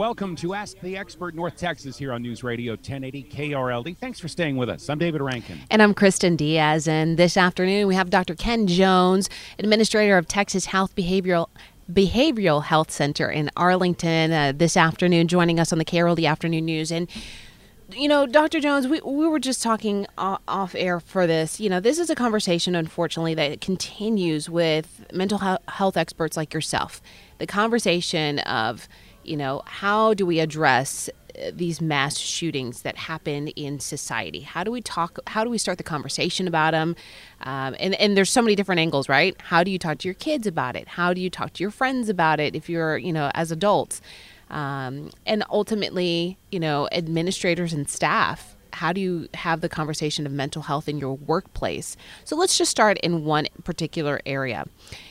Welcome to Ask the Expert North Texas here on News Radio 1080 KRLD. Thanks for staying with us. I'm David Rancken. And I'm Kristin Diaz. And this afternoon we have Dr. Ken Jones, Administrator of Texas Health Behavioral Behavioral Health Center in Arlington, uh, this afternoon, joining us on the KRLD Afternoon News. And you know, Dr. Jones, we, we were just talking off air for this. You know, this is a conversation, unfortunately, that continues with mental health experts like yourself. The conversation of, you know, how do we address uh, these mass shootings that happen in society? How do we talk? How do we start the conversation about them? Um, and and there's so many different angles, right? How do you talk to your kids about it? How do you talk to your friends about it? If you're, you know, as adults, um, and ultimately, you know, administrators and staff how do you have the conversation of mental health in your workplace? So let's just start in one particular area.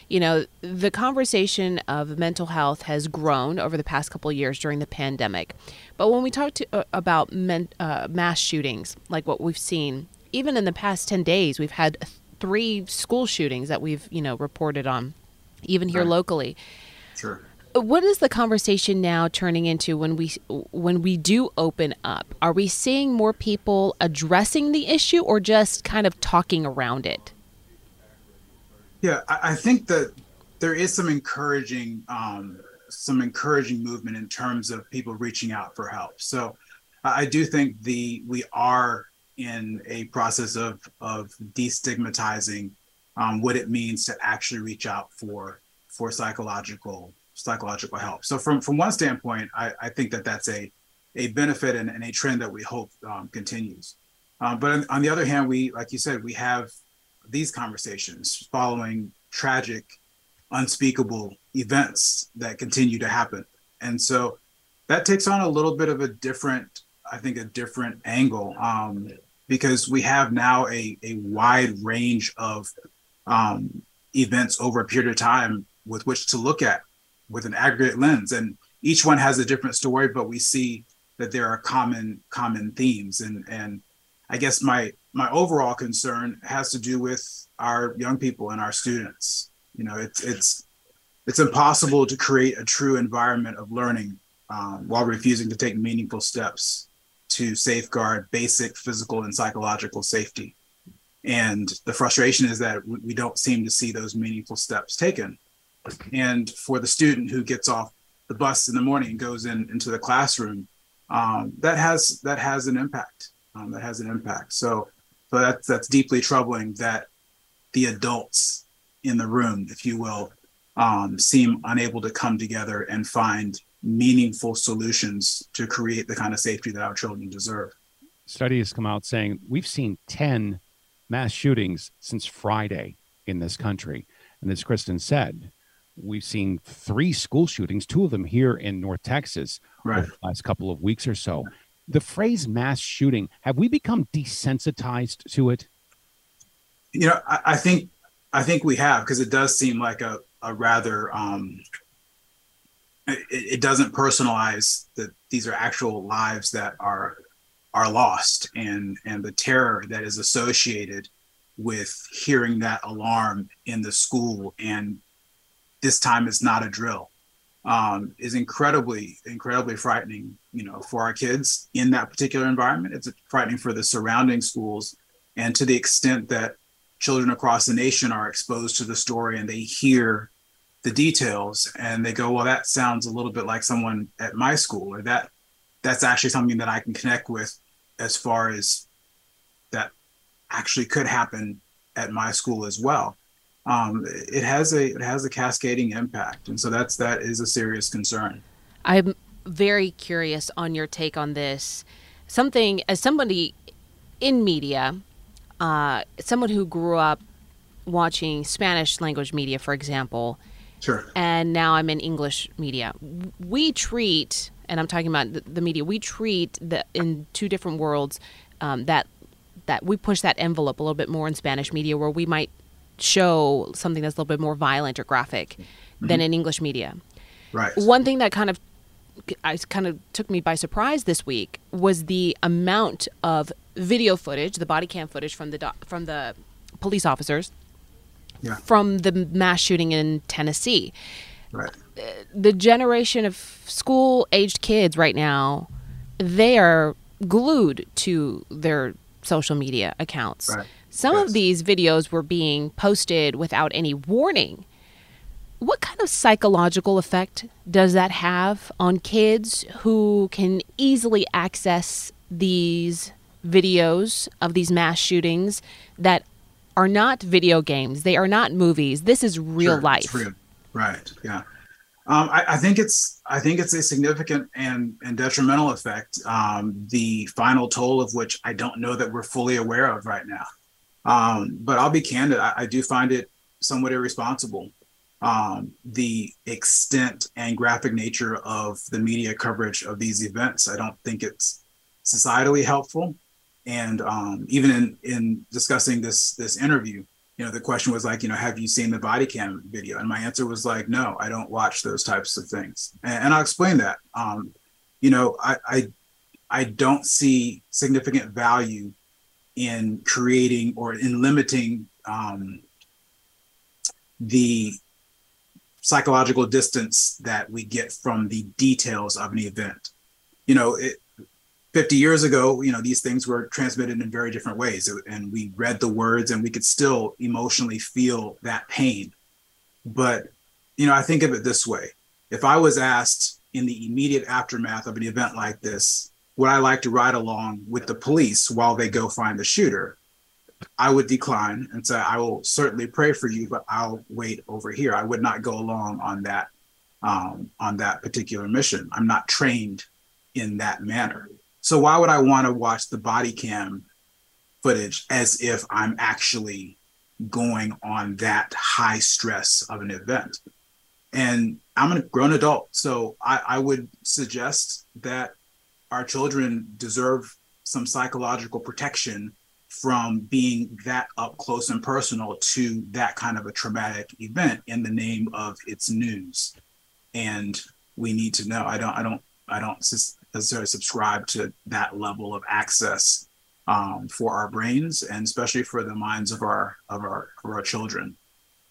You know, the conversation of mental health has grown over the past couple years during the pandemic. But when we talk to, uh, about men, uh, mass shootings, like what we've seen, even in the past 10 days, we've had three school shootings that we've, you know, reported on, even here right. locally. Sure what is the conversation now turning into when we when we do open up are we seeing more people addressing the issue or just kind of talking around it yeah i, think that there is some encouraging um, some encouraging movement in terms of people reaching out for help so i do think the we are in a process of of destigmatizing um, what it means to actually reach out for for psychological psychological help. So from from one standpoint, I, I think that that's a a benefit and, and a trend that we hope um, continues. Um, but on, on, the other hand, we like you said, we have these conversations following tragic, unspeakable events that continue to happen, and so that takes on a little bit of a different, I think, a different angle um, because we have now a a wide range of um, events over a period of time with which to look at with an aggregate lens. And each one has a different story but we see that there are common common themes. And and i guess my my overall concern has to do with our young people and our students you know it's it's it's impossible to create a true environment of learning um, while refusing to take meaningful steps to safeguard basic physical and psychological safety and the frustration is that we don't seem to see those meaningful steps taken and for the student who gets off the bus in the morning and goes in into the classroom, um, that has that has an impact. Um, that has an impact. So, so that's that's deeply troubling that the adults in the room, if you will, um, seem unable to come together and find meaningful solutions to create the kind of safety that our children deserve. Study has come out saying we've seen 10 mass shootings since Friday in this country. And as Kristin said, we've seen three school shootings, two of them here in North Texas right. over the last couple of weeks or so. The phrase mass shooting, have we become desensitized to it? You know, I, I think I think we have because it does seem like a, a rather um, it, it doesn't personalize that these are actual lives that are are lost and and the terror that is associated with hearing that alarm in the school and this time it's not a drill um, is incredibly incredibly frightening you know for our kids in that particular environment it's frightening for the surrounding schools and to the extent that children across the nation are exposed to the story and they hear the details and they go, well, that sounds a little bit like someone at my school, or that that's actually something that I can connect with as far as that actually could happen at my school as well. Um, it has a it has a cascading impact, and so that's that is a serious concern. I'm very curious on your take on this. Something as somebody in media, uh, someone who grew up watching Spanish language media, for example, Sure. and now I'm in English media. We treat, and I'm talking about the, media. We treat the in two different worlds um, that that we push that envelope a little bit more in Spanish media, where we might show something that's a little bit more violent or graphic mm-hmm. than in English media. Right. One thing that kind of I kind of took me by surprise this week was the amount of video footage, the body cam footage from the do- from the police officers Yeah. from the mass shooting in Tennessee. Right. Uh, the generation of school aged kids right now, they are glued to their social media accounts. Right. Some Yes. of these videos were being posted without any warning. What kind of psychological effect does that have on kids who can easily access these videos of these mass shootings that are not video games? They are not movies. This is real Sure, life. Real. Right. Yeah. Um, I, I think it's I think it's a significant and, and detrimental effect. Um, the final toll of which I don't know that we're fully aware of right now. Um, but I'll be candid. I, I do find it somewhat irresponsible. Um, the extent and graphic nature of the media coverage of these events. I don't think it's societally helpful. And um, even in in discussing this this interview, you know, the question was like, you know, have you seen the body cam video? And my answer was like, no, I don't watch those types of things. And, and I'll explain that. Um, you know, I, I I don't see significant value in creating or in limiting um, the psychological distance that we get from the details of an event. You know, it, 50 years ago, you know, these things were transmitted in very different ways. And we read the words and we could still emotionally feel that pain. But, you know, I think of it this way if I was asked in the immediate aftermath of an event like this, would I like to ride along with the police while they go find the shooter? I would decline and say, I will certainly pray for you, but I'll wait over here. I would not go along on that um, on that particular mission. I'm not trained in that manner. So why would I want to watch the body cam footage as if I'm actually going on that high stress of an event? And I'm a grown adult, so I, I would suggest that our children deserve some psychological protection from being that up close and personal to that kind of a traumatic event in the name of its news. And we need to know. I don't. I don't. I don't necessarily subscribe to that level of access um, for our brains and especially for the minds of our of our of our children.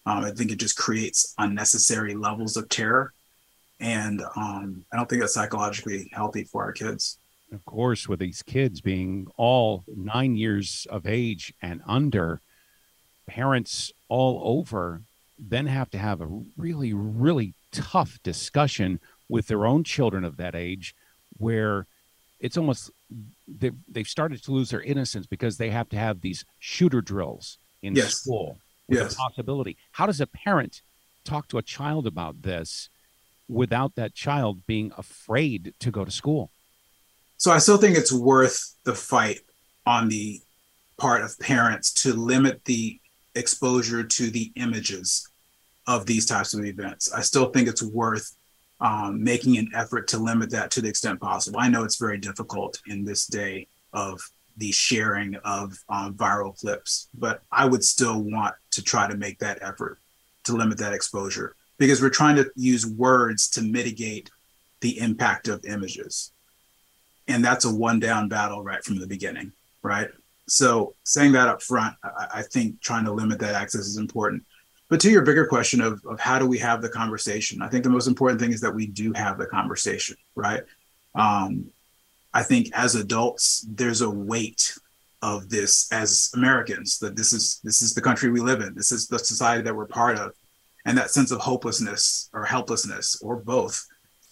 Um, I think it just creates unnecessary levels of terror, and um, I don't think that's psychologically healthy for our kids. Of course, with these kids being all nine years of age and under, parents all over then have to have a really, really tough discussion with their own children of that age where it's almost they've, they've started to lose their innocence because they have to have these shooter drills in Yes. school with Yes. the possibility. How does a parent talk to a child about this without that child being afraid to go to school? So I still think it's worth the fight on the part of parents to limit the exposure to the images of these types of events. I still think it's worth um, making an effort to limit that to the extent possible. I know it's very difficult in this day of the sharing of um, viral clips, but I would still want to try to make that effort to limit that exposure because we're trying to use words to mitigate the impact of images. And that's a one down battle right from the beginning right? So saying that up front I, I think trying to limit that access is important. But to your bigger question of, of how do we have the conversation i think the most important thing is that we do have the conversation right? Um, i think as adults there's a weight of this as Americans that this is this is the country we live in. This is the society that we're part of and that sense of hopelessness or helplessness or both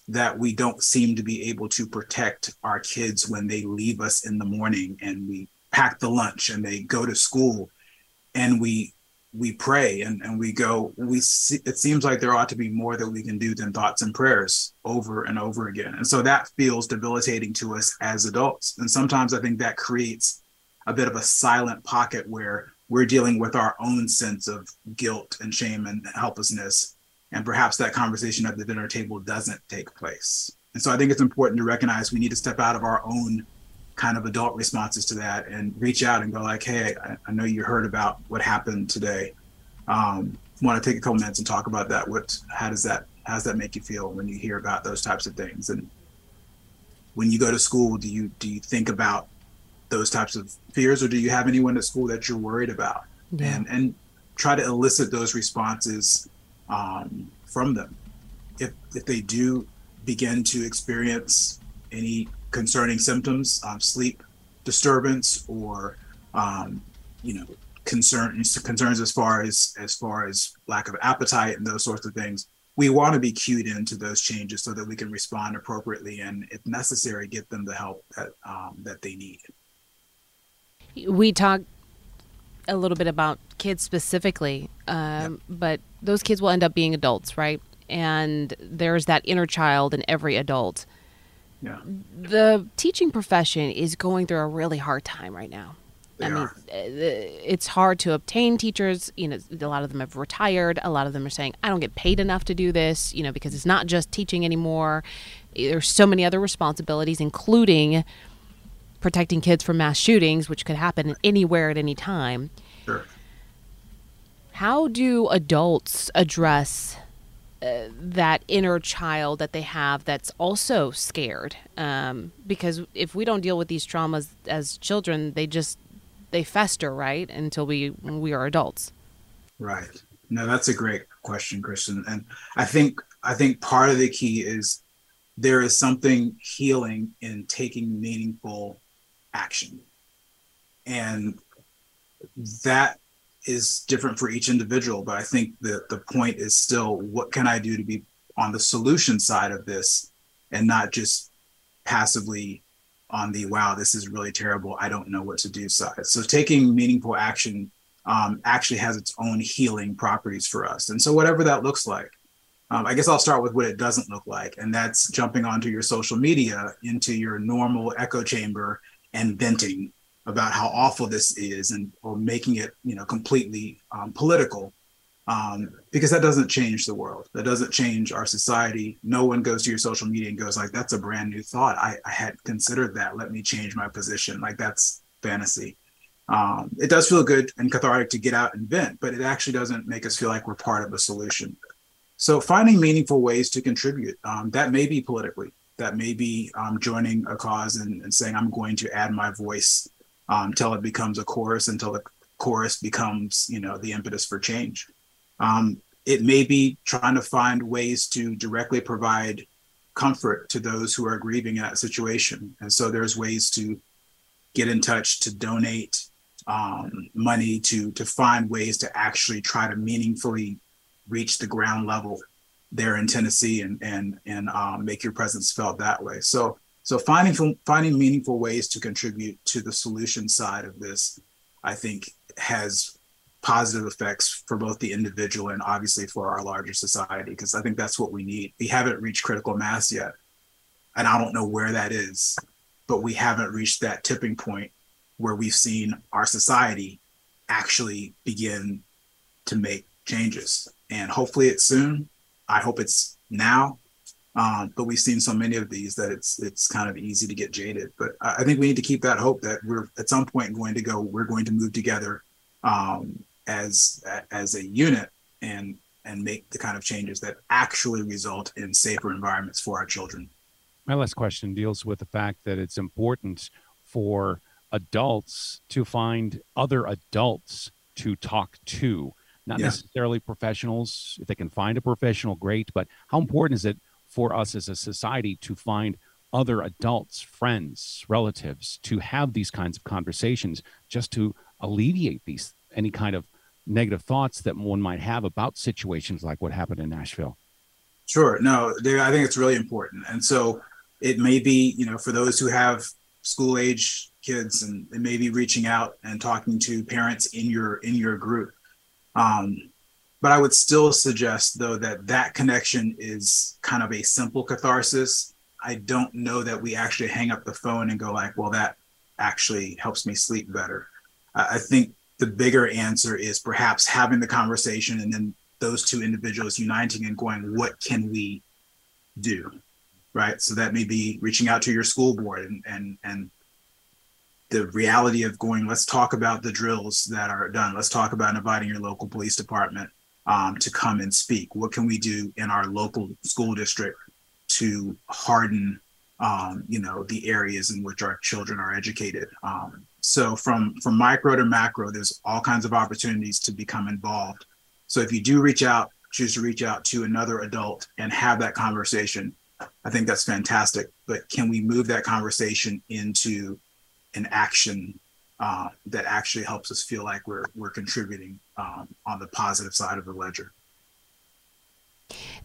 that we don't seem to be able to protect our kids when they leave us in the morning and we pack the lunch and they go to school and we we pray and, and we go we see, it seems like there ought to be more that we can do than thoughts and prayers over and over again. And so that feels debilitating to us as adults. And sometimes i think that creates a bit of a silent pocket where we're dealing with our own sense of guilt and shame and helplessness and perhaps that conversation at the dinner table doesn't take place and so i think it's important to recognize we need to step out of our own kind of adult responses to that and reach out and go like, hey, I, I know you heard about what happened today. Um, want to take a couple minutes and talk about that. What, how does that, how does that make you feel when you hear about those types of things? And when you go to school, do you, do you think about those types of fears or do you have anyone at school that you're worried about? Yeah. And, and try to elicit those responses um, from them. If, if they do begin to experience any concerning symptoms, um, sleep disturbance, or um, you know concerns concerns as far as as far as lack of appetite and those sorts of things. We want to be cued into those changes so that we can respond appropriately and, if necessary, get them the help that um, that they need. We talk a little bit about kids specifically, um, yep. but those kids will end up being adults, right? And there's that inner child in every adult. Yeah. The teaching profession is going through a really hard time right now. They I mean, are. it's hard to obtain teachers. You know, a lot of them have retired. A lot of them are saying, "I don't get paid enough to do this." You know, because it's not just teaching anymore. There's so many other responsibilities, including protecting kids from mass shootings, which could happen anywhere at any time. Sure. How do adults address uh, that inner child that they have that's also scared um, because if we don't deal with these traumas as children they just they fester right until we we are adults right no that's a great question kristin and i think i think part of the key is there is something healing in taking meaningful action and that is different for each individual, but I think the the point is still what can I do to be on the solution side of this and not just passively on the wow, this is really terrible. I don't know what to do side. So taking meaningful action um, actually has its own healing properties for us. And so whatever that looks like, um, I guess I'll start with what it doesn't look like, and that's jumping onto your social media into your normal echo chamber and venting about how awful this is and or making it you know completely um, political um, because that doesn't change the world. That doesn't change our society. No one goes to your social media and goes like that's a brand new thought. I, I had considered that. Let me change my position. Like that's fantasy. Um, it does feel good and cathartic to get out and vent but it actually doesn't make us feel like we're part of a solution. So finding meaningful ways to contribute um, that may be politically that may be um, joining a cause and, and saying i'm going to add my voice um, until it becomes a chorus, until the chorus becomes, you know, the impetus for change. Um, it may be trying to find ways to directly provide comfort to those who are grieving in that situation. And so there's ways to get in touch, to donate um, money, to to find ways to actually try to meaningfully reach the ground level there in Tennessee and and and um, make your presence felt that way. So so finding finding meaningful ways to contribute to the solution side of this, I think, has positive effects for both the individual and obviously for our larger society. Because I think that's what we need. We haven't reached critical mass yet, and I don't know where that is, but we haven't reached that tipping point where we've seen our society actually begin to make changes. And hopefully it's soon. I hope it's now um, but we've seen so many of these that it's it's kind of easy to get jaded. But I think we need to keep that hope that we're at some point going to go. We're going to move together um, as as a unit and and make the kind of changes that actually result in safer environments for our children. My last question deals with the fact that it's important for adults to find other adults to talk to, not yeah. necessarily professionals. If they can find a professional, great. But how important is it for us as a society to find other adults, friends, relatives to have these kinds of conversations just to alleviate these any kind of negative thoughts that one might have about situations like what happened in Nashville? Sure. No, I think it's really important. And so it may be, you know, for those who have school age kids and, and maybe reaching out and talking to parents in your in your group. Um, but I would still suggest though that that connection is kind of a simple catharsis. I don't know that we actually hang up the phone and go like, well, that actually helps me sleep better. I, I think the bigger answer is perhaps having the conversation and then those two individuals uniting and going, what can we do? Right. So that may be reaching out to your school board and and and the reality of going, let's talk about the drills that are done. Let's talk about inviting your local police department um, to come and speak. What can we do in our local school district to harden, um, you know, the areas in which our children are educated? Um, so from from micro to macro, there's all kinds of opportunities to become involved. So if you do reach out, choose to reach out to another adult and have that conversation, I think that's fantastic. But can we move that conversation into an action uh, that actually helps us feel like we're we're contributing um, on the positive side of the ledger?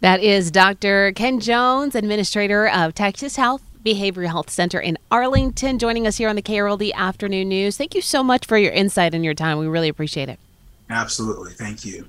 That is Dr. Ken Jones, administrator of Texas Health Behavioral Health Center in Arlington, joining us here on the KRLD Afternoon News. Thank you so much for your insight and your time. We really appreciate it. Absolutely. Thank you.